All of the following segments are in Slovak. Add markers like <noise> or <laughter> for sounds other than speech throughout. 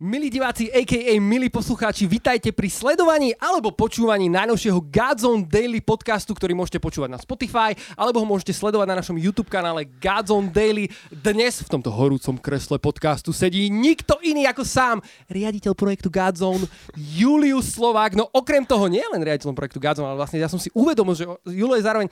Milí diváci, a.k.a. milí poslucháči, vitajte pri sledovaní alebo počúvaní najnovšieho Godzone Daily podcastu, ktorý môžete počúvať na Spotify, alebo ho môžete sledovať na našom YouTube kanále Godzone Daily. Dnes v tomto horúcom kresle podcastu sedí nikto iný ako sám riaditeľ projektu Godzone, Julius Slovák. No okrem toho nie len riaditeľom projektu Godzone, ale vlastne ja som si uvedomil, že Julo je zároveň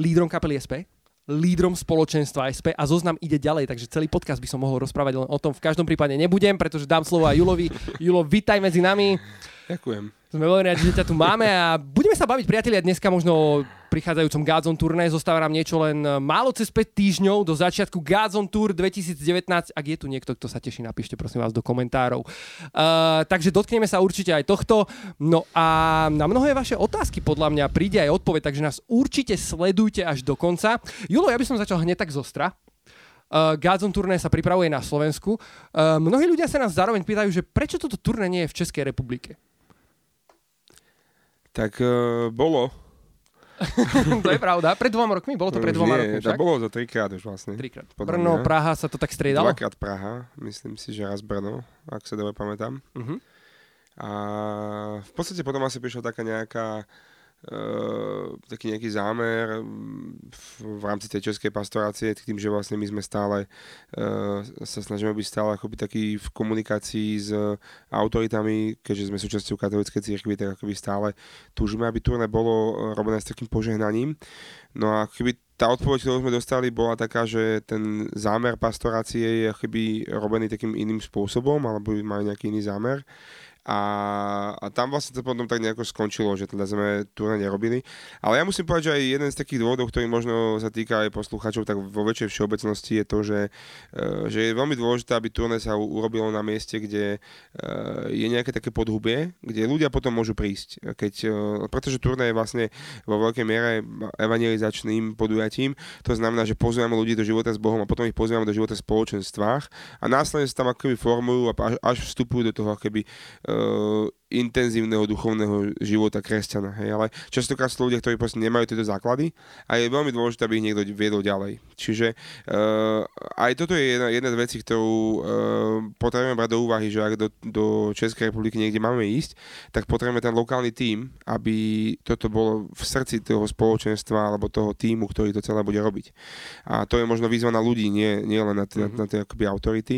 lídrom kapely SP, lídrom spoločenstva SP a zoznam ide ďalej, takže celý podcast by som mohol rozprávať len o tom. V každom prípade nebudem, pretože dám slovo aj Julovi. <laughs> Julo, vitaj medzi nami. Ďakujem. Sme veľmi radi, že ťa tu máme a budeme sa baviť, priatelia, dneska možno prichádzajúcom Gazon turné. Zostáva nám niečo len málo cez 5 týždňov do začiatku Gazon Tour 2019. Ak je tu niekto, kto sa teší, napíšte prosím vás do komentárov. Uh, takže dotkneme sa určite aj tohto. No a na mnohé vaše otázky podľa mňa príde aj odpoveď, takže nás určite sledujte až do konca. Julo, ja by som začal hneď tak zostra. Uh, Gazon turné sa pripravuje na Slovensku. Uh, mnohí ľudia sa nás zároveň pýtajú, že prečo toto turné nie je v Českej republike? Tak uh, bolo. <laughs> to je pravda. Pred dvoma rokmi? Bolo to pred dvoma rokmi však? bolo to trikrát už vlastne. Trikrát. Brno, mňa. Praha sa to tak striedalo? Dvakrát Praha, myslím si, že raz Brno, ak sa dobre pamätám. Uh-huh. A v podstate potom asi prišla taká nejaká Uh, taký nejaký zámer v, rámci tej českej pastorácie, tým, že vlastne my sme stále uh, sa snažíme byť stále akoby taký v komunikácii s autoritami, keďže sme súčasťou katolíckej cirkvi, tak akoby stále túžime, aby turné bolo robené s takým požehnaním. No a keby tá odpoveď, ktorú sme dostali, bola taká, že ten zámer pastorácie je akoby robený takým iným spôsobom, alebo má nejaký iný zámer. A, a tam vlastne to potom tak nejako skončilo, že teda sme tu nerobili. Ale ja musím povedať, že aj jeden z takých dôvodov, ktorý možno sa týka aj poslucháčov, tak vo väčšej všeobecnosti je to, že, e, že je veľmi dôležité, aby turné sa urobilo na mieste, kde e, je nejaké také podhubie, kde ľudia potom môžu prísť. Keď, e, pretože turné je vlastne vo veľkej miere evangelizačným podujatím, to znamená, že pozývame ľudí do života s Bohom a potom ich pozývame do života v spoločenstvách a následne sa tam akoby formujú a až vstupujú do toho akoby uh, uh, intenzívneho duchovného života kresťana. Hej? Ale častokrát sú ľudia, ktorí proste nemajú tieto základy a je veľmi dôležité, aby ich niekto viedol ďalej. Čiže uh, aj toto je jedna, jedna z vecí, ktorú uh, potrebujeme brať do úvahy, že ak do, do Českej republiky niekde máme ísť, tak potrebujeme ten lokálny tím, aby toto bolo v srdci toho spoločenstva alebo toho týmu, ktorý to celé bude robiť. A to je možno výzva na ľudí, nie, nie len na, t- mm-hmm. na tie akoby autority.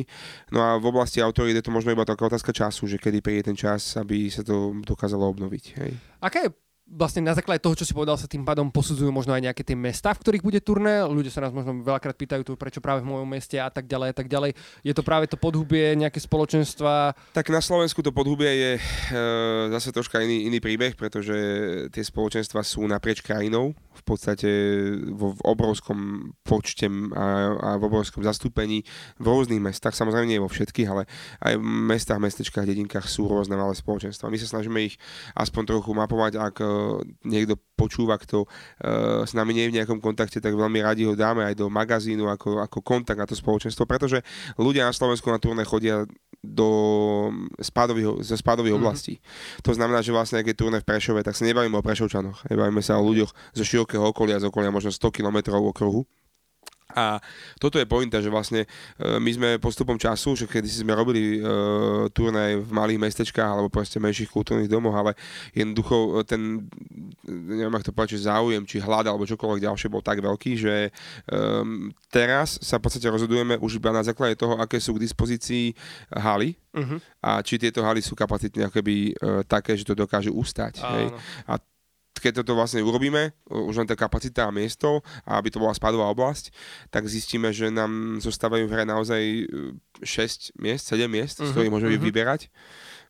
No a v oblasti autority je to možno iba taká otázka času, že kedy príde ten čas, aby sa to dokázalo obnoviť. Hej. Aká je vlastne na základe toho, čo si povedal, sa tým pádom posudzujú možno aj nejaké tie mesta, v ktorých bude turné. Ľudia sa nás možno veľakrát pýtajú tu, prečo práve v mojom meste a tak ďalej a tak ďalej. Je to práve to podhubie, nejaké spoločenstva? Tak na Slovensku to podhubie je e, zase troška iný, iný príbeh, pretože tie spoločenstva sú naprieč krajinou v podstate vo, v obrovskom počte a, a v obrovskom zastúpení v rôznych mestách, samozrejme nie vo všetkých, ale aj v mestách, mestečkách, dedinkách sú rôzne malé spoločenstva. My sa snažíme ich aspoň trochu mapovať, ak uh, niekto počúva, kto uh, s nami nie je v nejakom kontakte, tak veľmi radi ho dáme aj do magazínu ako, ako kontakt na to spoločenstvo, pretože ľudia na Slovensku na turné chodia do spádových, zo spádových mm-hmm. oblastí. To znamená, že vlastne, keď turné v Prešove, tak sa nebavíme o Prešovčanoch, nebavíme sa o ľuďoch zo širokého okolia, z okolia možno 100 km okruhu. A toto je pointa, že vlastne e, my sme postupom času, že kedy sme robili uh, turné v malých mestečkách alebo proste menších kultúrnych domoch, ale jednoducho ten, neviem ak to povedať, záujem, či hlad alebo čokoľvek ďalšie bol tak veľký, že um, teraz sa v podstate rozhodujeme už iba na základe toho, aké sú k dispozícii haly, uh-huh. a či tieto haly sú kapacitne akoby uh, také, že to dokážu ustať. Hej. A keď toto vlastne urobíme, už len tá kapacita a miesto, a aby to bola spadová oblasť, tak zistíme, že nám zostávajú v hre naozaj 6 e, miest, 7 miest, uh-huh, z mhm, ktorých môžeme uh-huh. vyberať.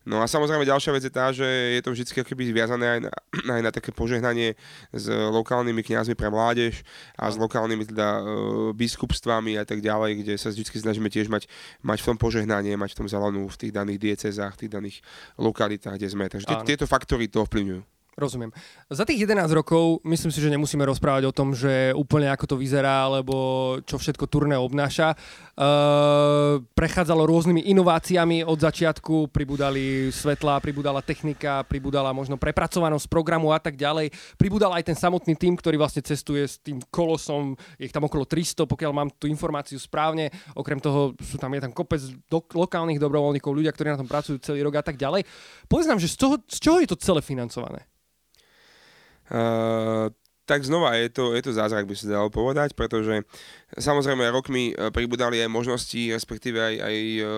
No a samozrejme ďalšia vec je tá, že je to vždy keby zviazané aj na, <clears throat> aj na také požehnanie s lokálnymi kňazmi pre mládež a s lokálnymi teda uh, biskupstvami a tak ďalej, kde sa vždy snažíme tiež mať, mať v tom požehnanie, mať v tom zelenú v tých daných diecezách, v tých daných lokalitách, kde sme. Takže tieto faktory to ovplyvňujú. Rozumiem. Za tých 11 rokov myslím si, že nemusíme rozprávať o tom, že úplne ako to vyzerá, alebo čo všetko turné obnáša. Uh, prechádzalo rôznymi inováciami od začiatku, pribudali svetla, pribudala technika, pribudala možno prepracovanosť programu a tak ďalej. Pribudal aj ten samotný tým, ktorý vlastne cestuje s tým kolosom, je ich tam okolo 300, pokiaľ mám tú informáciu správne. Okrem toho sú tam, je tam kopec do, lokálnych dobrovoľníkov, ľudia, ktorí na tom pracujú celý rok a tak ďalej. Povedz nám, že z, toho, z čoho je to celé financované? Uh, tak znova je to, je to zázrak, by sa dalo povedať, pretože Samozrejme, rokmi e, pribudali aj možnosti, respektíve aj, aj e,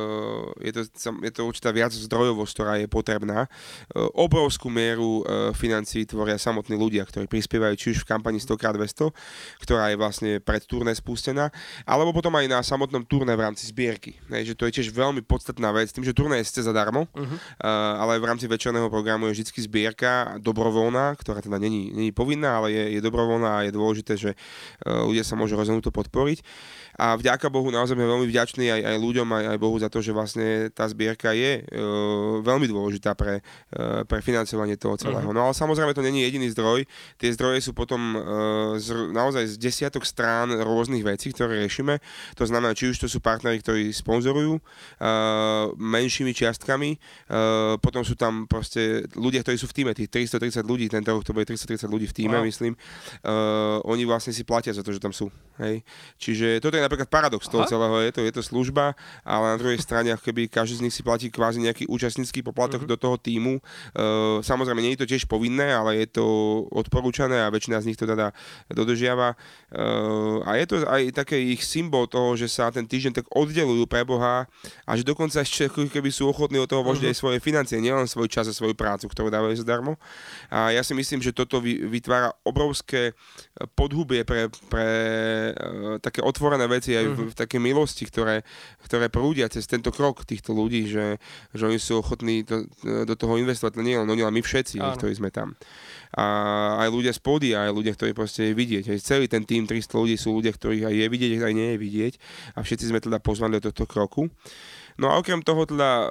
je, to, je to určitá viac zdrojovosť, ktorá je potrebná. E, obrovskú mieru financí tvoria samotní ľudia, ktorí prispievajú či už v kampani 100x200, ktorá je vlastne pred turné spustená, alebo potom aj na samotnom turné v rámci zbierky. že to je tiež veľmi podstatná vec, tým, že turné je sice zadarmo, uh-huh. ale v rámci večerného programu je vždy zbierka dobrovoľná, ktorá teda není, není povinná, ale je, je dobrovoľná a je dôležité, že ľudia sa môžu rozhodnúť to podporiť podporiť. A vďaka Bohu naozaj sme veľmi vďační aj, aj ľuďom, aj, aj Bohu za to, že vlastne tá zbierka je e, veľmi dôležitá pre, e, pre financovanie toho celého. Uh-huh. No ale samozrejme to není jediný zdroj. Tie zdroje sú potom e, z, naozaj z desiatok strán rôznych vecí, ktoré riešime. To znamená, či už to sú partnery, ktorí sponzorujú e, menšími čiastkami, e, potom sú tam proste ľudia, ktorí sú v týme, tých 330 ľudí, tento rok to bude 330 ľudí v týme, wow. myslím. E, oni vlastne si platia za to, že tam sú. Hej. Čiže toto je napríklad paradox toho celého, je to, je to služba, ale na druhej strane, ako keby každý z nich si platí kvázi nejaký účastnícky poplatok uh-huh. do toho týmu. Uh, samozrejme, nie je to tiež povinné, ale je to odporúčané a väčšina z nich to teda dodržiava. Uh, a je to aj také ich symbol toho, že sa ten týždeň tak oddelujú pre Boha a že dokonca ešte keby sú ochotní od toho uh-huh. aj svoje financie, nielen svoj čas a svoju prácu, ktorú dávajú zadarmo. A ja si myslím, že toto vytvára obrovské podhubie pre, pre také otvorené veci aj v, mhm. v také milosti, ktoré, ktoré prúdia cez tento krok týchto ľudí, že, že oni sú ochotní to, do toho investovať, nie len oni, ale my všetci, Áno. ktorí sme tam. A aj ľudia z pódia, aj ľudia, ktorí proste je vidieť. Aj celý ten tým 300 ľudí sú ľudia, ktorých aj je vidieť, aj nie je vidieť. A všetci sme teda pozvali do tohto kroku. No a okrem toho teda uh,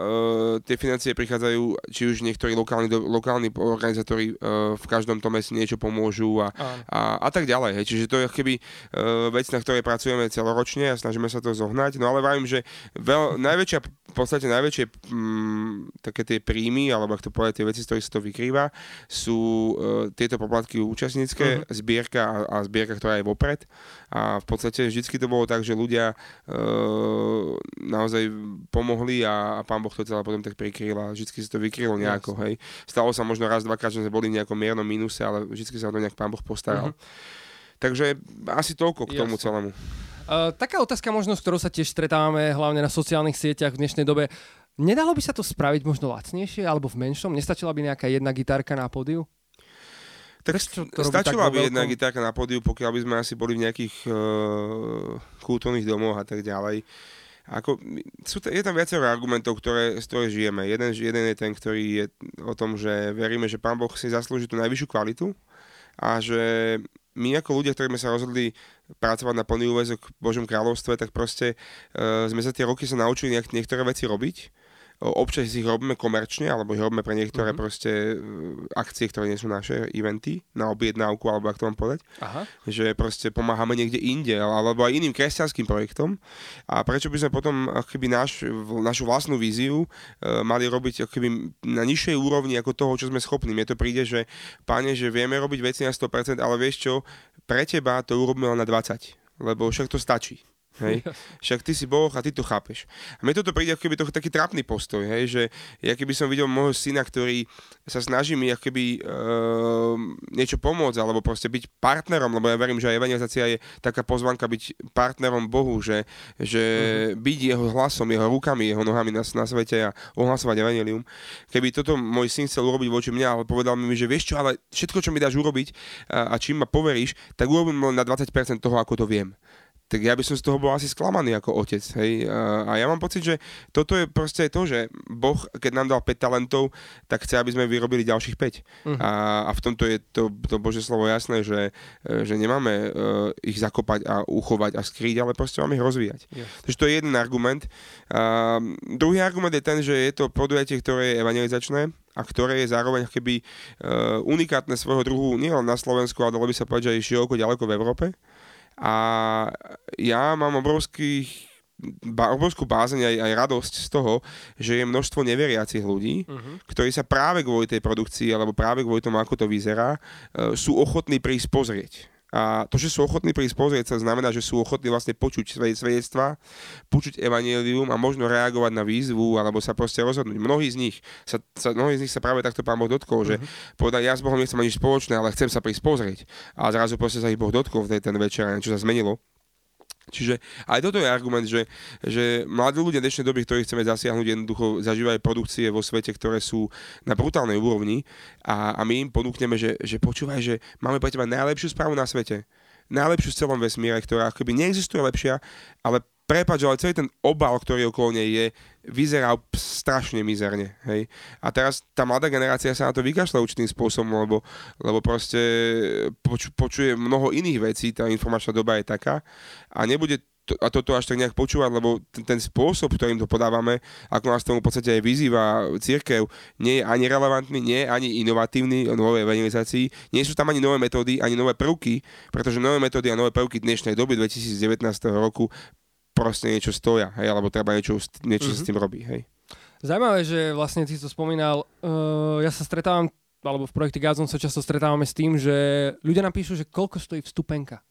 tie financie prichádzajú, či už niektorí lokálni, do, lokálni organizátori uh, v každom tome si niečo pomôžu a, a, a tak ďalej. Hej. Čiže to je keby uh, vec, na ktorej pracujeme celoročne a snažíme sa to zohnať. No ale vravím, že veľ, najväčšia, v podstate najväčšie m, také tie príjmy, alebo ak to povedať, tie veci, z ktorých sa to vykrýva, sú uh, tieto poplatky účastnícke, uh-huh. zbierka a, a zbierka, ktorá je vopred. A v podstate vždycky to bolo tak, že ľudia uh, naozaj pomohli a, a pán Boh to celé potom tak prikryl a vždy si to vykrylo nejako, yes. hej. Stalo sa možno raz, dvakrát, že sme boli v nejakom miernom mínuse, ale vždy sa o to nejak pán Boh postaral. Uh-huh. Takže asi toľko k tomu Jasne. celému. Uh, taká otázka možno, s ktorou sa tiež stretávame, hlavne na sociálnych sieťach v dnešnej dobe. Nedalo by sa to spraviť možno lacnejšie alebo v menšom? Nestačila by nejaká jedna gitárka na pódiu? Tak stačila by jedna gitárka na pódiu, pokiaľ by sme asi boli v nejakých uh, kultúrnych domoch a tak ďalej. Uh, ako, sú je tam viacero argumentov, ktoré, z ktorých žijeme. Jeden, jeden je ten, ktorý je o tom, že veríme, že Pán Boh si zaslúži tú najvyššiu kvalitu a že my ako ľudia, ktorí sme sa rozhodli pracovať na plný úvezok v Božom kráľovstve, tak proste uh, sme za tie roky sa naučili niektoré veci robiť Občas ich robíme komerčne, alebo ich robíme pre niektoré uh-huh. proste e, akcie, ktoré nie sú naše eventy, na objednávku, alebo ako to mám povedať. Aha. Že proste pomáhame niekde inde, alebo aj iným kresťanským projektom. A prečo by sme potom keby naš, našu vlastnú víziu uh, mali robiť keby na nižšej úrovni ako toho, čo sme schopní. Mne to príde, že páne, že vieme robiť veci na 100%, ale vieš čo, pre teba to urobíme len na 20, lebo však to stačí. Hej? <laughs> Však ty si Boh a ty to chápeš. A mne toto príde ako keby to taký trápny postoj, hej? že ja keby som videl môjho syna, ktorý sa snaží mi ako keby uh, niečo pomôcť, alebo proste byť partnerom, lebo ja verím, že aj evangelizácia je taká pozvanka byť partnerom Bohu, že, že uh-huh. byť jeho hlasom, jeho rukami, jeho nohami na, na svete a ohlasovať evangelium. Keby toto môj syn chcel urobiť voči mňa, ale povedal mi, že vieš čo, ale všetko, čo mi dáš urobiť a, a čím ma poveríš, tak urobím len na 20% toho, ako to viem tak ja by som z toho bol asi sklamaný ako otec. Hej? A, ja mám pocit, že toto je proste to, že Boh, keď nám dal 5 talentov, tak chce, aby sme vyrobili ďalších 5. Uh-huh. Mhm. A, a v tomto je to, to Bože slovo jasné, že, že nemáme uh, ich zakopať a uchovať a skryť, ale proste máme ich rozvíjať. Yes. Takže to je jeden argument. A, druhý argument je ten, že je to podujatie, ktoré je evangelizačné a ktoré je zároveň keby uh, unikátne svojho druhu nielen na Slovensku, ale dalo by sa povedať, že aj široko ďaleko v Európe. A ja mám obrovských obrovskú bázeň aj, aj radosť z toho, že je množstvo neveriacich ľudí, uh-huh. ktorí sa práve kvôli tej produkcii alebo práve kvôli tomu, ako to vyzerá, uh, sú ochotní prísť pozrieť. A to, že sú ochotní prísť pozrieť sa, znamená, že sú ochotní vlastne počuť svoje svedectvá, počuť evanílium a možno reagovať na výzvu alebo sa proste rozhodnúť. Mnohí z nich sa, sa, mnohí z nich sa práve takto pán Boh dotkol, že mhm. povedali, ja s Bohom nechcem ani spoločné, ale chcem sa prísť pozrieť. A zrazu proste sa ich Boh dotkol v tej, ten večer niečo sa zmenilo. Čiže aj toto je argument, že, že mladí ľudia dnešnej doby, ktorí chceme zasiahnuť, jednoducho zažívajú produkcie vo svete, ktoré sú na brutálnej úrovni a, a my im ponúkneme, že, že počúvaj, že máme pre teba najlepšiu správu na svete najlepšiu v celom vesmíre, ktorá akoby neexistuje lepšia, ale prepáč, ale celý ten obal, ktorý okolo nej je, vyzerá strašne mizerne. Hej? A teraz tá mladá generácia sa na to vykašľa určitým spôsobom, lebo, lebo proste poč, počuje mnoho iných vecí, tá informačná doba je taká a nebude to, a toto až tak nejak počúvať, lebo ten, ten spôsob, ktorým to podávame, ako nás tomu v podstate aj vyzýva církev, nie je ani relevantný, nie je ani inovatívny o novej evangelizácii, nie sú tam ani nové metódy, ani nové prvky, pretože nové metódy a nové prvky dnešnej doby 2019 roku proste niečo stoja, hej, alebo treba niečo, niečo mm-hmm. s mhm. tým robí, hej. Zaujímavé, že vlastne ty to spomínal, uh, ja sa stretávam, alebo v projekte Gazon sa často stretávame s tým, že ľudia nám píšu, že koľko stojí vstupenka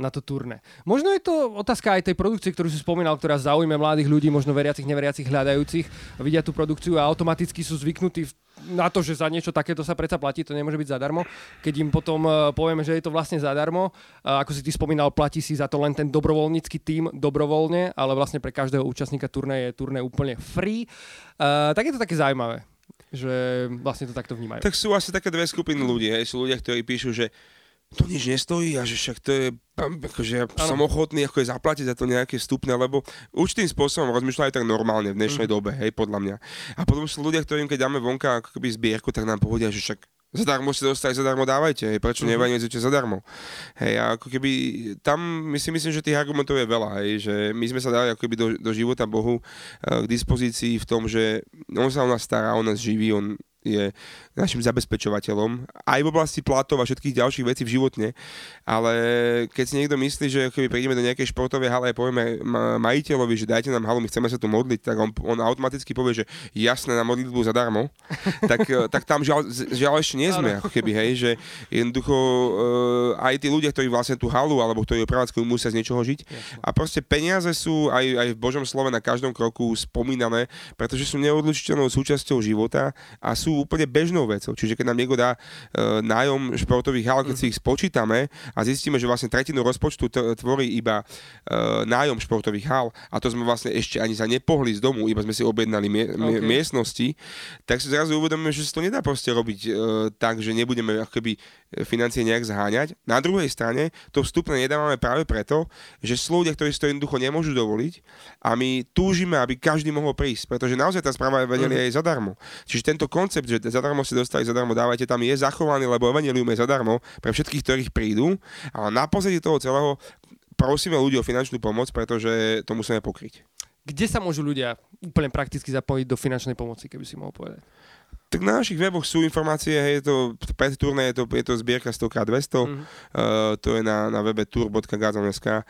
na to turné. Možno je to otázka aj tej produkcie, ktorú si spomínal, ktorá zaujme mladých ľudí, možno veriacich, neveriacich, hľadajúcich, vidia tú produkciu a automaticky sú zvyknutí na to, že za niečo takéto sa predsa platí, to nemôže byť zadarmo. Keď im potom uh, povieme, že je to vlastne zadarmo, uh, ako si ty spomínal, platí si za to len ten dobrovoľnícky tím dobrovoľne, ale vlastne pre každého účastníka turné je turné úplne free. Uh, tak je to také zaujímavé že vlastne to takto vnímajú. Tak sú asi také dve skupiny ľudí. Hej. Sú ľudia, ktorí píšu, že to nič nestojí a že však to je, akože ja ano. som ochotný ako je zaplatiť za to nejaké stupne, lebo určitým spôsobom rozmýšľajú tak normálne v dnešnej mm. dobe, hej, podľa mňa. A potom sú ľudia, ktorým keď dáme vonka ako keby zbierku, tak nám povedia, že však zadarmo si dostali, zadarmo dávajte, hej, prečo mm-hmm. nevanizujete zadarmo. Hej, a ako keby tam my si myslím, že tých argumentov je veľa, hej, že my sme sa dali ako keby do, do života Bohu uh, k dispozícii v tom, že on sa o nás stará, on nás živí, on je našim zabezpečovateľom aj v oblasti platov a všetkých ďalších vecí v životne, ale keď si niekto myslí, že keby prídeme do nejakej športovej hale a povieme majiteľovi, že dajte nám halu, my chceme sa tu modliť, tak on, on automaticky povie, že jasné na modlitbu zadarmo, <laughs> tak, tak tam žiaľ, žiaľ ešte nie sme, ako keby, hej, že jednoducho uh, aj tí ľudia, ktorí vlastne tú halu alebo ktorí prevádzkujú, musia z niečoho žiť. A proste peniaze sú aj, aj v Božom slove na každom kroku spomínané, pretože sú neodlučiteľnou súčasťou života a sú sú úplne bežnou vecou. Čiže keď nám niekto dá uh, nájom športových hal, keď si ich spočítame a zistíme, že vlastne tretinu rozpočtu t- tvorí iba uh, nájom športových hal a to sme vlastne ešte ani za nepohli z domu, iba sme si objednali mie- okay. miestnosti, tak si zrazu uvedomíme, že sa to nedá proste robiť uh, tak, že nebudeme akoby financie nejak zháňať. Na druhej strane to vstupné nedávame práve preto, že sú ľudia, ktorí si to jednoducho nemôžu dovoliť a my túžime, aby každý mohol prísť, pretože naozaj tá správa vedeli mm. aj zadarmo. Čiže tento koncept, že zadarmo si dostali, zadarmo dávajte, tam je zachovaný, lebo evanelium je zadarmo pre všetkých, ktorých prídu, ale na pozadí toho celého prosíme ľudí o finančnú pomoc, pretože to musíme pokryť. Kde sa môžu ľudia úplne prakticky zapojiť do finančnej pomoci, keby si mohol povedať? Tak na našich weboch sú informácie, hej, je to, pred turné je to, je to zbierka 100x200, mm-hmm. uh, to je na, na webe tour.gazon.sk, uh,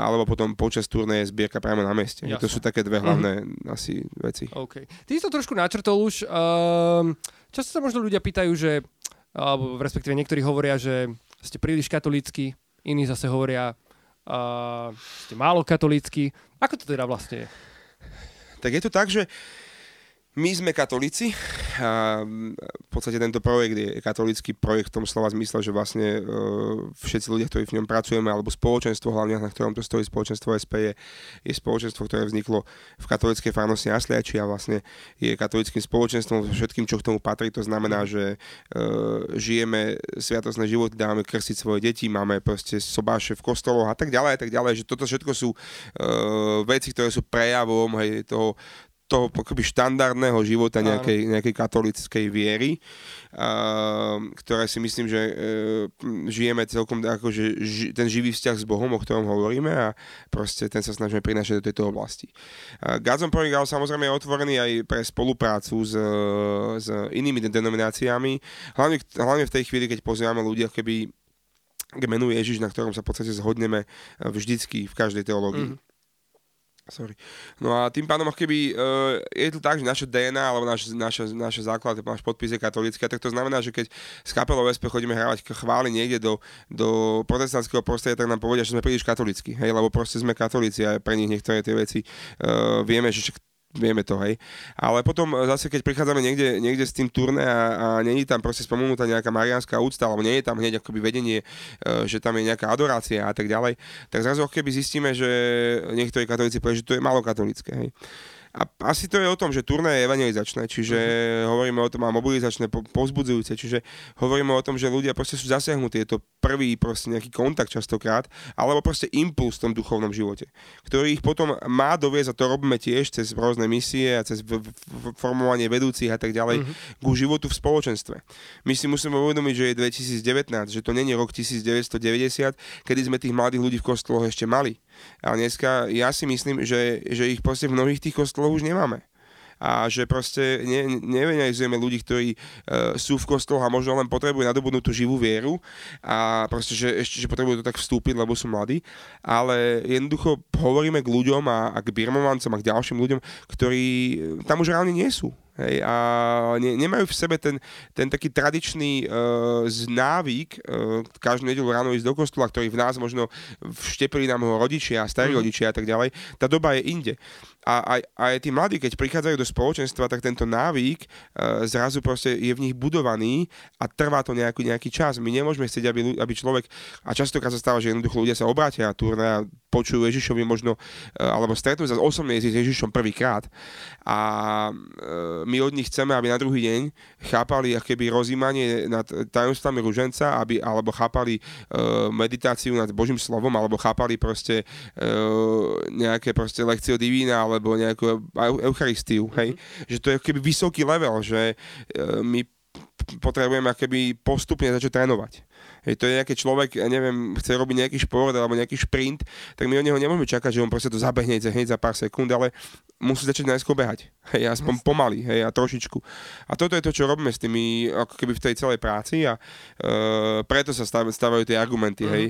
alebo potom počas turné je zbierka priamo na meste. Jasne. To sú také dve hlavné mm-hmm. asi veci. OK. Ty si to trošku načrtol už. Uh, často sa možno ľudia pýtajú, že, alebo respektíve niektorí hovoria, že ste príliš katolícky, iní zase hovoria, uh, ste málo katolícky. Ako to teda vlastne je? Tak je to tak, že uh, my sme katolíci a v podstate tento projekt je katolícky projekt v tom slova zmysle, že vlastne uh, všetci ľudia, ktorí v ňom pracujeme, alebo spoločenstvo hlavne, na ktorom to stojí spoločenstvo SP, je, je spoločenstvo, ktoré vzniklo v katolíckej farnosti Asliači a vlastne je katolickým spoločenstvom všetkým, čo k tomu patrí. To znamená, že uh, žijeme sviatosné životy, dávame krstiť svoje deti, máme proste sobáše v kostoloch a tak ďalej a tak ďalej, že toto všetko sú uh, veci, ktoré sú prejavom hej, toho, toho akoby štandardného života nejakej, nejakej katolickej viery, uh, ktoré si myslím, že uh, žijeme celkom ako, že ži, ten živý vzťah s Bohom, o ktorom hovoríme a proste ten sa snažíme prinášať do tejto oblasti. Uh, God's on Program samozrejme je otvorený aj pre spoluprácu s, s inými denomináciami, hlavne, hlavne v tej chvíli, keď pozývame ľudia, keby k menu Ježiš, na ktorom sa v podstate zhodneme vždycky v každej teológii. Mm. Sorry. No a tým pádom, keby uh, je to tak, že naše DNA alebo náš, naša, naša základ, náš podpis je katolický, tak to znamená, že keď s kapelou SP chodíme hrávať chvály niekde do, do protestantského prostredia, tak nám povedia, že sme príliš katolickí, hej, lebo proste sme katolíci a pre nich niektoré tie veci uh, vieme, že vieme to, hej. Ale potom zase, keď prichádzame niekde, niekde s tým turné a, a je tam proste spomenutá nejaká marianská úcta, alebo nie je tam hneď akoby vedenie, e, že tam je nejaká adorácia a tak ďalej, tak zrazu keby zistíme, že niektorí katolíci je malo katolické, hej. A asi to je o tom, že turné je evangelizačné, čiže uh-huh. hovoríme o tom a mobilizačné, po, povzbudzujúce, čiže hovoríme o tom, že ľudia proste sú zasiahnutí, je to prvý proste nejaký kontakt častokrát, alebo proste impuls v tom duchovnom živote, ktorý ich potom má doviezť, a to robíme tiež cez rôzne misie a cez v, v, v, formovanie vedúcich a tak ďalej, uh-huh. ku životu v spoločenstve. My si musíme uvedomiť, že je 2019, že to není rok 1990, kedy sme tých mladých ľudí v kostoloch ešte mali a dneska ja si myslím, že, že ich proste v mnohých tých kostoloch už nemáme a že proste ne, nevenalizujeme ľudí, ktorí uh, sú v kostoloch a možno len potrebujú nadobudnúť tú živú vieru a proste, že ešte že potrebujú to tak vstúpiť, lebo sú mladí, ale jednoducho hovoríme k ľuďom a, a k birmovancom a k ďalším ľuďom, ktorí tam už reálne nie sú. Hej, a ne, nemajú v sebe ten, ten taký tradičný uh, znávyk uh, každú nedelu ráno ísť do kostola, ktorý v nás možno vštepili nám ho rodičia, starí mm. rodičia a tak ďalej. Tá doba je inde. A aj, aj tí mladí, keď prichádzajú do spoločenstva, tak tento návyk uh, zrazu proste je v nich budovaný a trvá to nejaký, nejaký čas. My nemôžeme chcieť, aby, aby človek, a častokrát sa stáva, že jednoducho ľudia sa obrátia na turné a počujú Ježišovi možno, uh, alebo stretnú sa osobne s Ježišom prvýkrát. A uh, my od nich chceme, aby na druhý deň chápali keby rozímanie nad tajomstvami ruženca, aby, alebo chápali uh, meditáciu nad Božím slovom, alebo chápali proste uh, nejaké proste lekcie divína, alebo nejakú eucharistiu, hej? Mm-hmm. Že to je keby vysoký level, že uh, my potrebujeme keby postupne začať trénovať. Hej, to je nejaký človek, ja neviem, chce robiť nejaký šport alebo nejaký šprint, tak my od neho nemôžeme čakať, že on proste to zabehne hneď za pár sekúnd, ale musí začať najskôr behať. Hej, aspoň pomaly, hej, a trošičku. A toto je to, čo robíme s tými, ako keby v tej celej práci a uh, preto sa stav, stávajú tie argumenty, uh-huh. hej.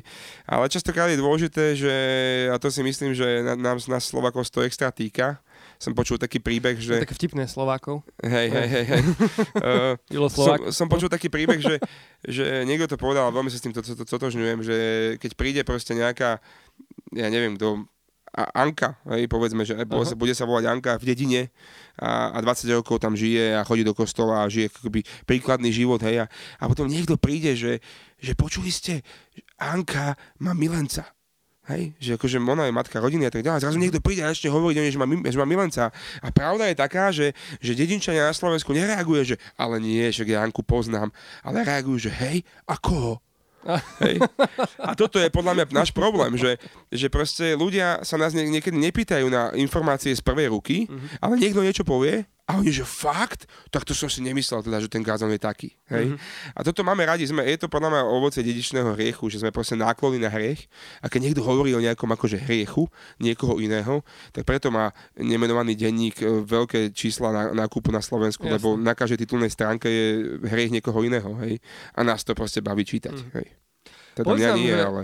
Ale častokrát je dôležité, že, a to si myslím, že nám, nás Slovakov to extra týka, som počul taký príbeh, že... Také vtipné Slovákov. Hej, hej, hej. hej. <laughs> uh, som, som počul taký príbeh, že, že niekto to povedal, a veľmi sa s tým to, to, to, totožňujem, že keď príde proste nejaká, ja neviem, do a Anka, hej, povedzme, že uh-huh. bude sa volať Anka v dedine a, a 20 rokov tam žije a chodí do kostola a žije akoby príkladný život, hej, a, a potom niekto príde, že, že počuli ste, Anka má milenca. Hej, že akože ona je matka rodiny a tak ďalej. Zrazu niekto príde a ešte hovorí, že má, že má milenca. A pravda je taká, že, že dedinčania na Slovensku nereaguje, že ale nie, že ja Janku poznám, ale reagujú, že hej, ako Hej. A toto je podľa mňa náš problém, že, že proste ľudia sa nás niekedy nepýtajú na informácie z prvej ruky, mm-hmm. ale niekto niečo povie a oni, že fakt? Tak to som si nemyslel teda, že ten gázon je taký. Hej? Mm-hmm. A toto máme radi, sme, je to podľa mňa ovoce dedičného hriechu, že sme proste náklony na hriech a keď niekto hovorí o nejakom akože hriechu niekoho iného, tak preto má nemenovaný denník e, veľké čísla na nákupu na Slovensku, Jasne. lebo na každej titulnej stránke je hriech niekoho iného. Hej? A nás to proste baví čítať. Mm. Hej? Teda Povedz mňa nie, že... ale...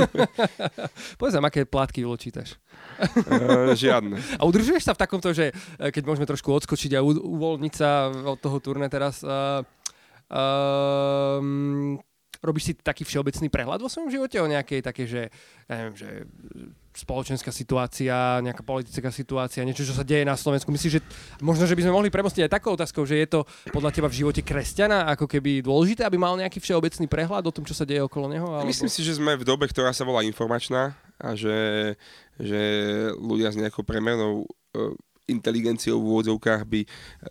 <laughs> Povedz nám, aké plátky čítaš. uh, žiadne. A udržuješ sa v takomto, že e, keď môžeme trošku odskočiť a u- uvoľniť sa od toho turné teraz, uh, um, robíš si taký všeobecný prehľad vo svojom živote o nejakej také, že, neviem, že spoločenská situácia, nejaká politická situácia, niečo, čo sa deje na Slovensku. Myslíš, že možno, že by sme mohli premostiť aj takou otázkou, že je to podľa teba v živote kresťana ako keby dôležité, aby mal nejaký všeobecný prehľad o tom, čo sa deje okolo neho? Alebo... Myslím si, že sme v dobe, ktorá sa volá informačná a že, že ľudia s nejakou premernou uh, inteligenciou v úvodzovkách by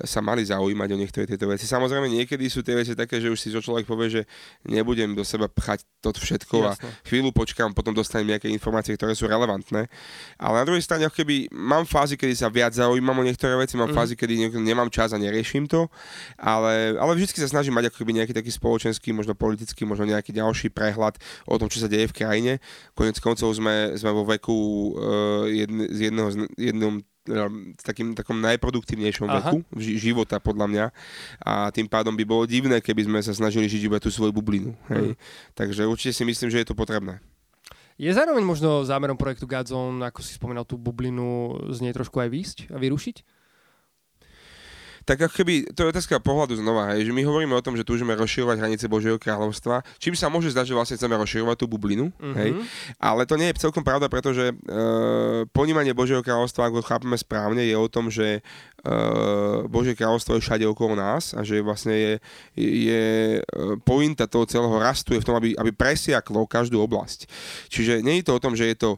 sa mali zaujímať o niektoré tieto veci. Samozrejme, niekedy sú tie veci také, že už si to človek povie, že nebudem do seba pchať to všetko Jasne. a chvíľu počkám, potom dostanem nejaké informácie, ktoré sú relevantné. Ale na druhej strane, ako keby mám fázy, kedy sa viac zaujímam o niektoré veci, mám mm. fázy, kedy nemám čas a neriešim to, ale, ale vždy sa snažím mať ako keby nejaký taký spoločenský, možno politický, možno nejaký ďalší prehľad o tom, čo sa deje v krajine. Konec koncov sme, sme vo veku uh, jedn, z jedného, jednom v takým takom najproduktívnejšom Aha. veku života podľa mňa a tým pádom by bolo divné, keby sme sa snažili žiť iba tú svoju bublinu. Hej. Mm. Takže určite si myslím, že je to potrebné. Je zároveň možno zámerom projektu Godzone, ako si spomínal tú bublinu, z nej trošku aj výsť a vyrušiť? Tak ako keby, to je otázka pohľadu znova, hej, že my hovoríme o tom, že túžime rozširovať hranice Božieho kráľovstva, čím sa môže zdať, že vlastne chceme rozširovať tú bublinu, mm-hmm. hej, ale to nie je celkom pravda, pretože uh, ponímanie Božieho kráľovstva, ako chápeme správne, je o tom, že uh, Božie kráľovstvo je všade okolo nás a že vlastne je, je pointa toho celého rastu je v tom, aby, aby presiaklo každú oblasť. Čiže nie je to o tom, že je to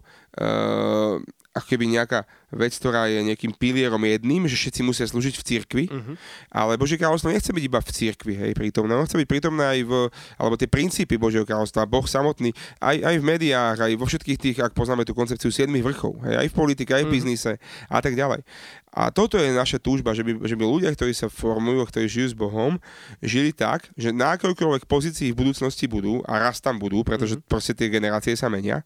uh, ako keby nejaká vec, ktorá je nejakým pilierom jedným, že všetci musia slúžiť v cirkvi, uh-huh. ale Božie kráľovstvo nechce byť iba v cirkvi, hej, prítomné. On chce byť prítomné aj v, alebo tie princípy Božieho kráľovstva, Boh samotný, aj, aj v médiách, aj vo všetkých tých, ak poznáme tú koncepciu siedmých vrchov, hej, aj v politike, aj v uh-huh. biznise a tak ďalej. A toto je naša túžba, že by, že by ľudia, ktorí sa formujú, ktorí žijú s Bohom, žili tak, že na akokoľvek pozícii v budúcnosti budú a raz tam budú, pretože mm-hmm. proste tie generácie sa menia,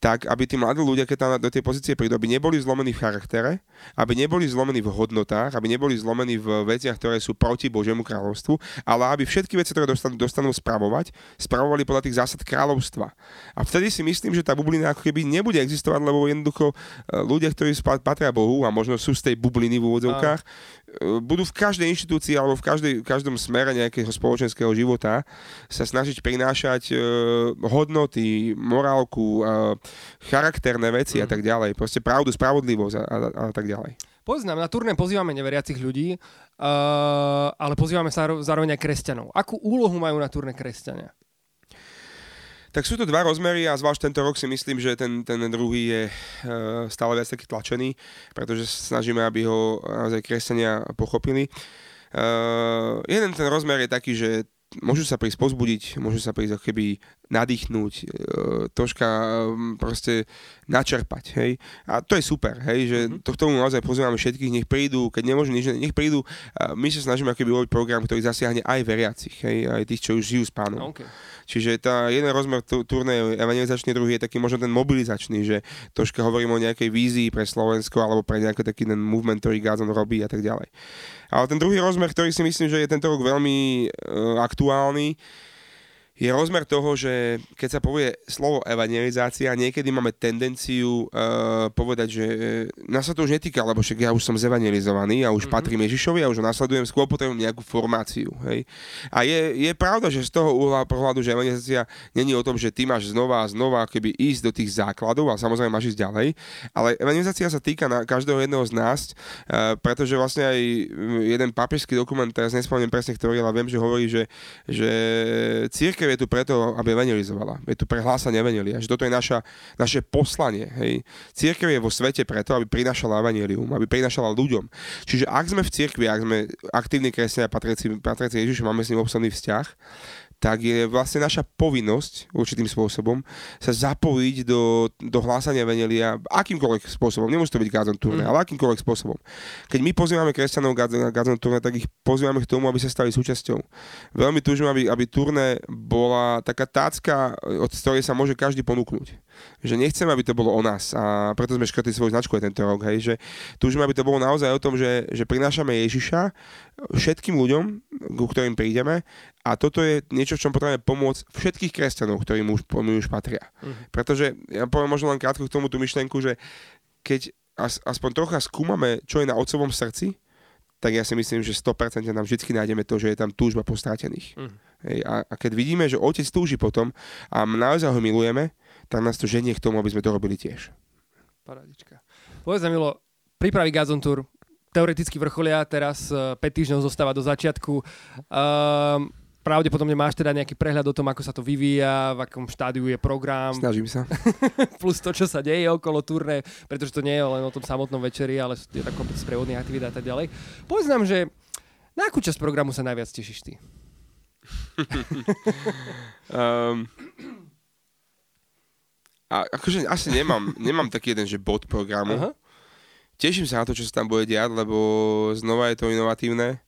tak aby tí mladí ľudia, keď tam do tej pozície prídu, aby neboli zlomení v charaktere, aby neboli zlomení v hodnotách, aby neboli zlomení v veciach, ktoré sú proti Božiemu kráľovstvu, ale aby všetky veci, ktoré dostanú, dostanú spravovať, spravovali podľa tých zásad kráľovstva. A vtedy si myslím, že tá bublina ako keby nebude existovať, lebo jednoducho e, ľudia, ktorí patria Bohu a možno sú z tej bubliny v úvodzovkách, budú v každej inštitúcii alebo v, každej, v každom smere nejakého spoločenského života sa snažiť prinášať uh, hodnoty, morálku, uh, charakterné veci mm. a mhm. tak ďalej. Proste pravdu, spravodlivosť a, a, a tak ďalej. Povedz nám, na turné pozývame neveriacich ľudí, uh, ale pozývame sa zároveň aj kresťanov. Akú úlohu majú na turné kresťania? Tak sú to dva rozmery a zvlášť tento rok si myslím, že ten, ten druhý je uh, stále viac taký tlačený, pretože snažíme, aby ho naozaj kresťania pochopili. Uh, jeden ten rozmer je taký, že môžu sa prísť pozbudiť, môžu sa prísť keby nadýchnúť, e, troška proste načerpať, hej. A to je super, hej, že mm-hmm. to k tomu naozaj pozývame všetkých, nech prídu, keď nemôžu nič, nech prídu. My sa snažíme ako keby urobiť program, ktorý zasiahne aj veriacich, hej, aj tých, čo už žijú s pánom. Okay. Čiže tá jeden rozmer turné evangelizačný, druhý je taký možno ten mobilizačný, že troška hovorím o nejakej vízii pre Slovensko alebo pre nejaký taký ten movement, ktorý Gazon robí a tak ďalej. Ale ten druhý rozmer, ktorý si myslím, že je tento rok veľmi uh, aktuálny, je rozmer toho, že keď sa povie slovo evangelizácia, niekedy máme tendenciu uh, povedať, že uh, nás sa to už netýka, lebo však ja už som zevangelizovaný a už mm-hmm. patrím Ježišovi a už ho nasledujem, skôr potrebujem nejakú formáciu. Hej. A je, je pravda, že z toho uhla pohľadu, že evangelizácia není o tom, že ty máš znova a znova keby ísť do tých základov a samozrejme máš ísť ďalej, ale evangelizácia sa týka na každého jedného z nás, uh, pretože vlastne aj jeden papežský dokument, teraz nespomínam presne, ktorý, ale viem, že hovorí, že, že církev Církev je tu preto, aby evangelizovala. Je tu pre hlásanie evangelia. Že toto je naša, naše poslanie. Hej. Církev je vo svete preto, aby prinašala evangelium, aby prinašala ľuďom. Čiže ak sme v cirkvi, ak sme aktívni kresťania, patrici, patrici Ježišu, máme s ním obsadný vzťah, tak je vlastne naša povinnosť určitým spôsobom sa zapojiť do, do hlásania Venelia akýmkoľvek spôsobom. Nemusí to byť Gazon turné, mm. ale akýmkoľvek spôsobom. Keď my pozývame kresťanov na Gazon turné, tak ich pozývame k tomu, aby sa stali súčasťou. Veľmi túžim, aby, aby turné bola taká tácka, od ktorej sa môže každý ponúknuť. Že nechcem, aby to bolo o nás a preto sme škrtli svoju značku aj tento rok, hej, že túžim, aby to bolo naozaj o tom, že, že prinášame Ježiša všetkým ľuďom, ku ktorým prídeme a toto je niečo, v čom potrebujeme pomôcť všetkých kresťanov, ktorí mu už, mu už patria. Uh-huh. Pretože, ja poviem možno len krátko k tomu tú myšlenku, že keď as, aspoň trocha skúmame, čo je na otcovom srdci, tak ja si myslím, že 100% nám vždy nájdeme to, že je tam túžba po strátených. Uh-huh. Hej, a, a keď vidíme, že otec túži potom a naozaj ho milujeme, tak nás to ženie k tomu, aby sme to robili tiež. Paradička. Povedz Milo, pripraví Gazon Tour, teoreticky vrcholia, teraz uh, eh, 5 týždňov zostáva do začiatku. Uh, pravdepodobne máš teda nejaký prehľad o tom, ako sa to vyvíja, v akom štádiu je program. Snažím sa. <laughs> Plus to, čo sa deje okolo turné, pretože to nie je len o tom samotnom večeri, ale je to kopec sprievodných aktivít a tak ďalej. Povedz nám, že na akú časť programu sa najviac tešíš ty? um, <laughs> a akože asi nemám, nemám taký jeden, že bod programu. Uh-huh. Teším sa na to, čo sa tam bude diať, lebo znova je to inovatívne.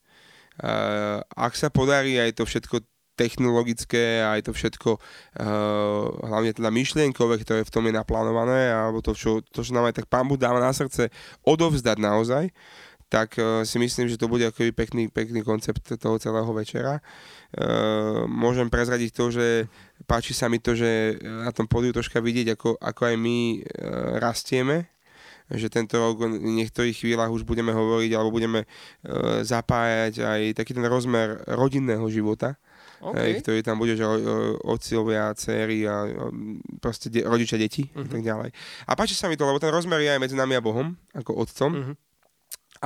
Uh, ak sa podarí aj to všetko technologické, aj to všetko, uh, hlavne teda myšlienkové, ktoré v tom je naplánované, alebo to, čo, to, čo nám aj tak pán Bud dáva na srdce, odovzdať naozaj, tak uh, si myslím, že to bude akoby pekný, pekný koncept toho celého večera. Uh, môžem prezradiť to, že páči sa mi to, že na tom pódiu troška vidieť, ako, ako aj my uh, rastieme, že tento rok v niektorých chvíľach už budeme hovoriť alebo budeme uh, zapájať aj taký ten rozmer rodinného života, okay. ktorý tam bude, že otcovia, céry a proste de- rodičia, deti uh-huh. a tak ďalej. A páči sa mi to, lebo ten rozmer je aj medzi nami a Bohom, ako otcom. Uh-huh.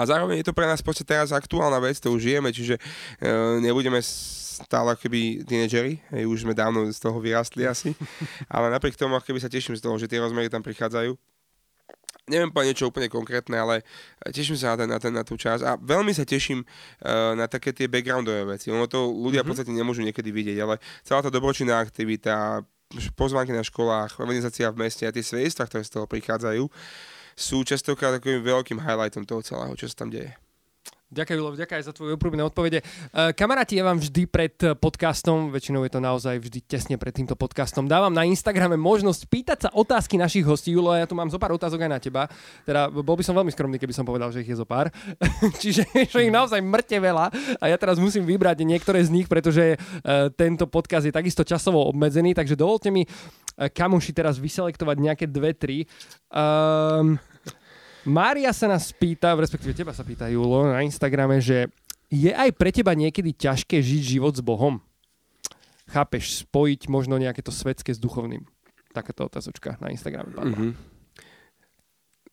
A zároveň je to pre nás proste teraz aktuálna vec, to už žijeme, čiže uh, nebudeme stále keby tínedžeri, hej, už sme dávno z toho vyrastli asi, <laughs> ale napriek tomu keby sa teším z toho, že tie rozmery tam prichádzajú. Neviem povedať niečo úplne konkrétne, ale teším sa na, ten, na, ten, na tú časť a veľmi sa teším uh, na také tie backgroundové veci. Ono to ľudia mm-hmm. v mhm. podstate nemôžu niekedy vidieť, ale celá tá dobročinná aktivita, pozvánky na školách, organizácia v meste a tie svedectvá, ktoré z toho prichádzajú, sú častokrát takým veľkým highlightom toho celého, čo sa tam deje. Ďakujem, Julo, ďakujem aj za tvoje úprimné odpovede. Uh, kamaráti, ja vám vždy pred podcastom, väčšinou je to naozaj vždy tesne pred týmto podcastom, dávam na Instagrame možnosť pýtať sa otázky našich hostí. Julo, ja tu mám zo pár otázok aj na teba. Teda bol by som veľmi skromný, keby som povedal, že ich je zo pár. <laughs> Čiže že ich naozaj mŕte veľa a ja teraz musím vybrať niektoré z nich, pretože uh, tento podcast je takisto časovo obmedzený, takže dovolte mi, uh, kamuši, teraz vyselektovať nejaké dve, tri. Um, Mária sa nás pýta, respektíve teba sa pýta Julo na Instagrame, že je aj pre teba niekedy ťažké žiť život s Bohom? Chápeš, spojiť možno nejaké to svetské s duchovným? Takáto otázočka na Instagrame padla. Mm-hmm.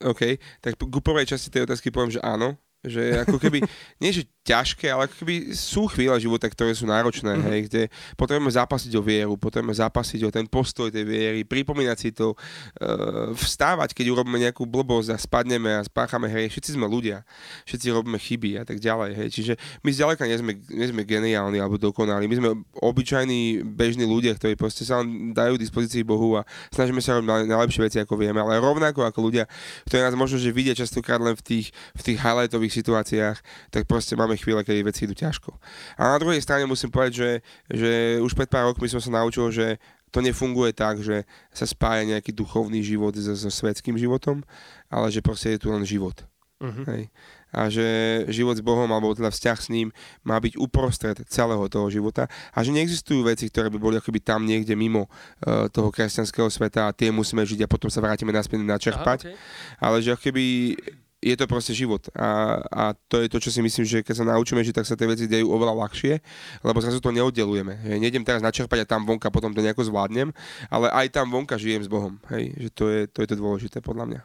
OK, tak ku prvej časti tej otázky poviem, že áno, že ako keby, <laughs> nie že ťažké, ale keby sú chvíle života, ktoré sú náročné, mm-hmm. hej, kde potrebujeme zápasiť o vieru, potrebujeme zápasiť o ten postoj tej viery, pripomínať si to, uh, vstávať, keď urobíme nejakú blbosť a spadneme a spáchame hej, všetci sme ľudia, všetci robíme chyby a tak ďalej, hej, čiže my zďaleka nie sme, nie sme geniálni alebo dokonali, my sme obyčajní bežní ľudia, ktorí proste sa dajú dispozícii Bohu a snažíme sa robiť najlepšie veci, ako vieme, ale rovnako ako ľudia, ktorí nás možno, že vidia častokrát len v tých, v tých highlightových situáciách, tak proste máme chvíle, kedy veci idú ťažko. A na druhej strane musím povedať, že, že už pred pár rokmi som sa naučil, že to nefunguje tak, že sa spája nejaký duchovný život so, so svetským životom, ale že proste je tu len život. Uh-huh. Hej. A že život s Bohom, alebo teda vzťah s ním má byť uprostred celého toho života a že neexistujú veci, ktoré by boli akoby tam niekde mimo uh, toho kresťanského sveta a tie musíme žiť a potom sa vrátime naspäť načerpať. Aha, okay. Ale že akoby je to proste život. A, a to je to, čo si myslím, že keď sa naučíme žiť, tak sa tie veci dejú oveľa ľahšie, lebo zrazu to neoddelujeme. Hej. Nejdem teraz načerpať a tam vonka potom to nejako zvládnem, ale aj tam vonka žijem s Bohom. Hej. Že to je, to je to dôležité podľa mňa.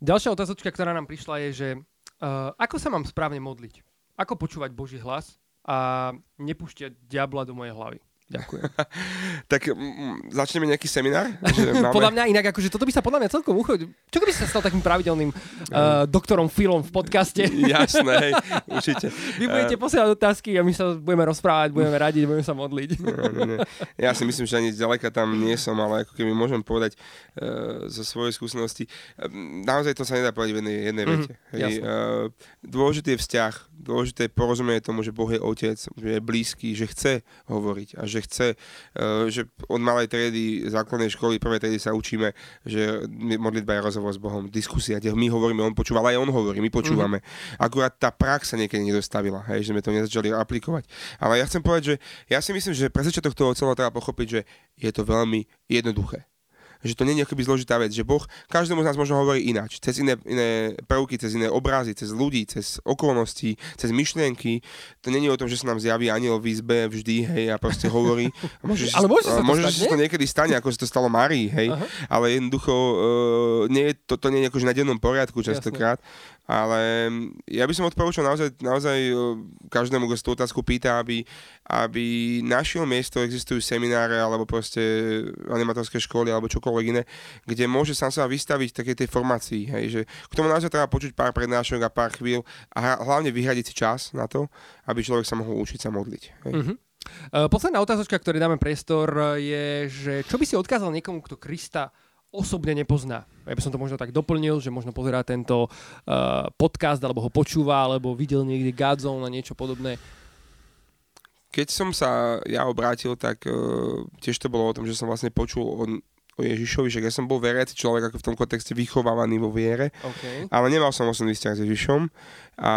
Ďalšia otázočka, ktorá nám prišla je, že uh, ako sa mám správne modliť? Ako počúvať Boží hlas a nepúšťať diabla do mojej hlavy? Ďakujem. <laughs> tak m- začneme nejaký seminár? Že <laughs> máme... podľa mňa inak, akože toto by sa podľa mňa celkom uchodil. Čo by sa stal takým pravidelným uh, doktorom Filom v podcaste? <laughs> Jasné, hej, určite. Vy budete uh... posielať otázky a my sa budeme rozprávať, budeme radiť, budeme sa modliť. No, no, no. Ja si myslím, že ani ďaleka tam nie som, ale ako keby môžem povedať uh, zo svojej skúsenosti. Uh, naozaj to sa nedá povedať v jednej, jednej mm-hmm, vete. Hej, uh, dôležitý je vzťah, dôležité je porozumieť tomu, že Boh je otec, že je blízky, že chce hovoriť a že chce, eh, že od malej triedy základnej školy, prvej triedy sa učíme, že modlitba je rozhovor s Bohom, diskusia, kde my hovoríme, on počúva, ale aj on hovorí, my počúvame. Mm-hmm. Akurát tá prax sa niekedy nedostavila, hej, že sme to nezačali aplikovať. Ale ja chcem povedať, že ja si myslím, že pre začiatok toho celého treba pochopiť, že je to veľmi jednoduché že to nie je akoby zložitá vec, že Boh každému z nás možno hovorí ináč, cez iné, iné prvky, cez iné obrazy, cez ľudí, cez okolnosti, cez myšlienky. To nie je o tom, že sa nám zjaví aniel v izbe vždy, hej, a proste hovorí. Môže, <laughs> ale môže sa to, môže, stať, že sa to niekedy stane, ako sa to stalo Márii, hej, uh-huh. ale jednoducho uh, nie je, to, to nie je akože na dennom poriadku častokrát. Ale ja by som odporúčal naozaj, naozaj každému, kto si tú otázku pýta, aby, aby našiel miesto, existujú semináre alebo proste animatorské školy alebo čokoľvek iné, kde môže sám sa vystaviť takej tej formácii, hej, že k tomu naozaj treba počuť pár prednášok a pár chvíľ a hlavne vyhradiť si čas na to, aby človek sa mohol učiť sa modliť. Hej. Mm-hmm. Posledná otázočka, ktorý dáme priestor, je, že čo by si odkázal niekomu, kto Krista osobne nepozná. Ja by som to možno tak doplnil, že možno pozerá tento uh, podcast, alebo ho počúva, alebo videl niekde Godzone a niečo podobné. Keď som sa ja obrátil, tak uh, tiež to bolo o tom, že som vlastne počul o, o Ježišovi, že ja som bol veriaci človek ako v tom kontexte vychovávaný vo viere, okay. ale nemal som osobný vzťah s Ježišom a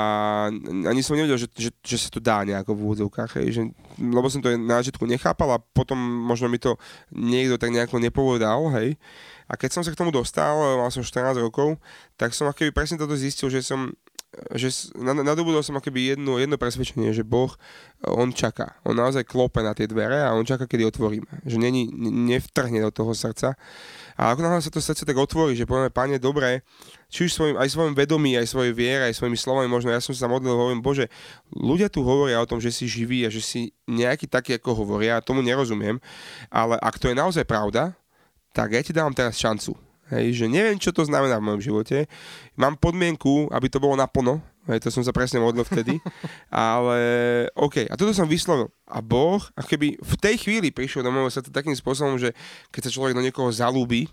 ani som nevedel, že, že, že sa to dá nejako v úvodzovkách, hej, že, lebo som to na začiatku nechápal a potom možno mi to niekto tak nejako nepovedal, hej. A keď som sa k tomu dostal, mal som 14 rokov, tak som akoby presne toto zistil, že som že nadobudol som akoby jedno, jedno presvedčenie, že Boh, on čaká. On naozaj klope na tie dvere a on čaká, kedy otvoríme. Že není, nevtrhne do toho srdca. A ako náhle sa to srdce tak otvorí, že povieme, Pane, dobre, či už svojim, aj svojim vedomí, aj svojej viere, aj svojimi slovami, možno ja som sa modlil, hovorím, Bože, ľudia tu hovoria o tom, že si živý a že si nejaký taký, ako hovoria, tomu nerozumiem, ale ak to je naozaj pravda, tak ja ti dávam teraz šancu. Hej, že neviem, čo to znamená v mojom živote. Mám podmienku, aby to bolo naplno, hej, to som sa presne modlil vtedy, <laughs> ale OK, a toto som vyslovil. A Boh, a keby v tej chvíli prišiel do môjho srdca takým spôsobom, že keď sa človek do niekoho zalúbi,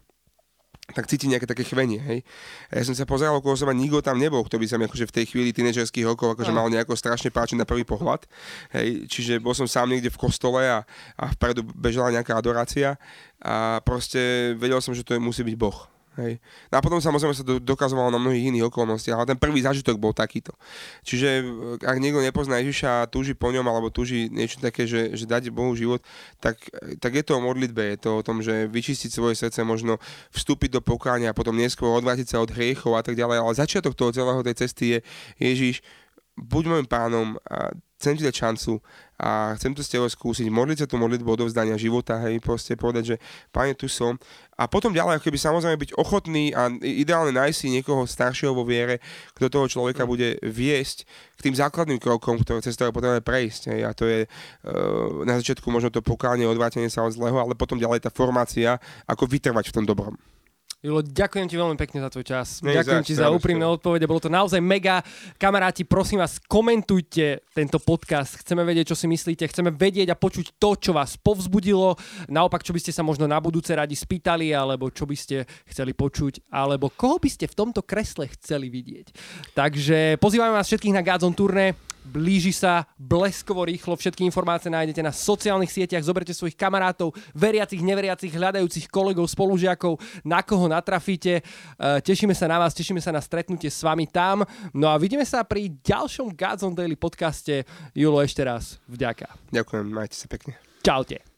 tak cíti nejaké také chvenie, hej. A ja som sa pozeral okolo seba, nikto tam nebol, kto by sa mi akože v tej chvíli tínedžerských rokov akože mal nejako strašne páčiť na prvý pohľad, hej. Čiže bol som sám niekde v kostole a, a vpredu bežala nejaká adorácia a proste vedel som, že to je, musí byť Boh, Hej. No a potom samozrejme sa to dokazovalo na mnohých iných okolnostiach, ale ten prvý zážitok bol takýto. Čiže eh, ak niekto nepozná Ježiša a túži po ňom, alebo túži niečo také, že, že dať Bohu život, tak, tak je to o modlitbe, je to o tom, že vyčistiť svoje srdce, možno vstúpiť do pokáňa a potom neskôr odvrátiť sa od hriechov a tak ďalej. Ale začiatok toho celého tej cesty je Ježiš, buď môjim pánom a chcem ti dať šancu a chcem to s tebou skúsiť, modliť sa tú modlitbu odovzdania života, hej, proste povedať, že Pane, tu som. A potom ďalej, keby samozrejme byť ochotný a ideálne nájsť si niekoho staršieho vo viere, kto toho človeka mm. bude viesť k tým základným krokom, ktoré, cez ktoré potrebujeme prejsť. Hej. A to je uh, na začiatku možno to pokánie, odvrátenie sa od zlého, ale potom ďalej tá formácia, ako vytrvať v tom dobrom. Julo, ďakujem ti veľmi pekne za tvoj čas. Nie, ďakujem ti za úprimné odpovede, bolo to naozaj mega. Kamaráti, prosím vás, komentujte tento podcast. Chceme vedieť, čo si myslíte, chceme vedieť a počuť to, čo vás povzbudilo. Naopak, čo by ste sa možno na budúce radi spýtali, alebo čo by ste chceli počuť, alebo koho by ste v tomto kresle chceli vidieť. Takže pozývame vás všetkých na Godzone turné blíži sa bleskovo rýchlo. Všetky informácie nájdete na sociálnych sieťach. Zoberte svojich kamarátov, veriacich, neveriacich, hľadajúcich kolegov, spolužiakov, na koho natrafíte. E, tešíme sa na vás, tešíme sa na stretnutie s vami tam. No a vidíme sa pri ďalšom Gods on Daily podcaste. Julo, ešte raz vďaka. Ďakujem, majte sa pekne. Čaute.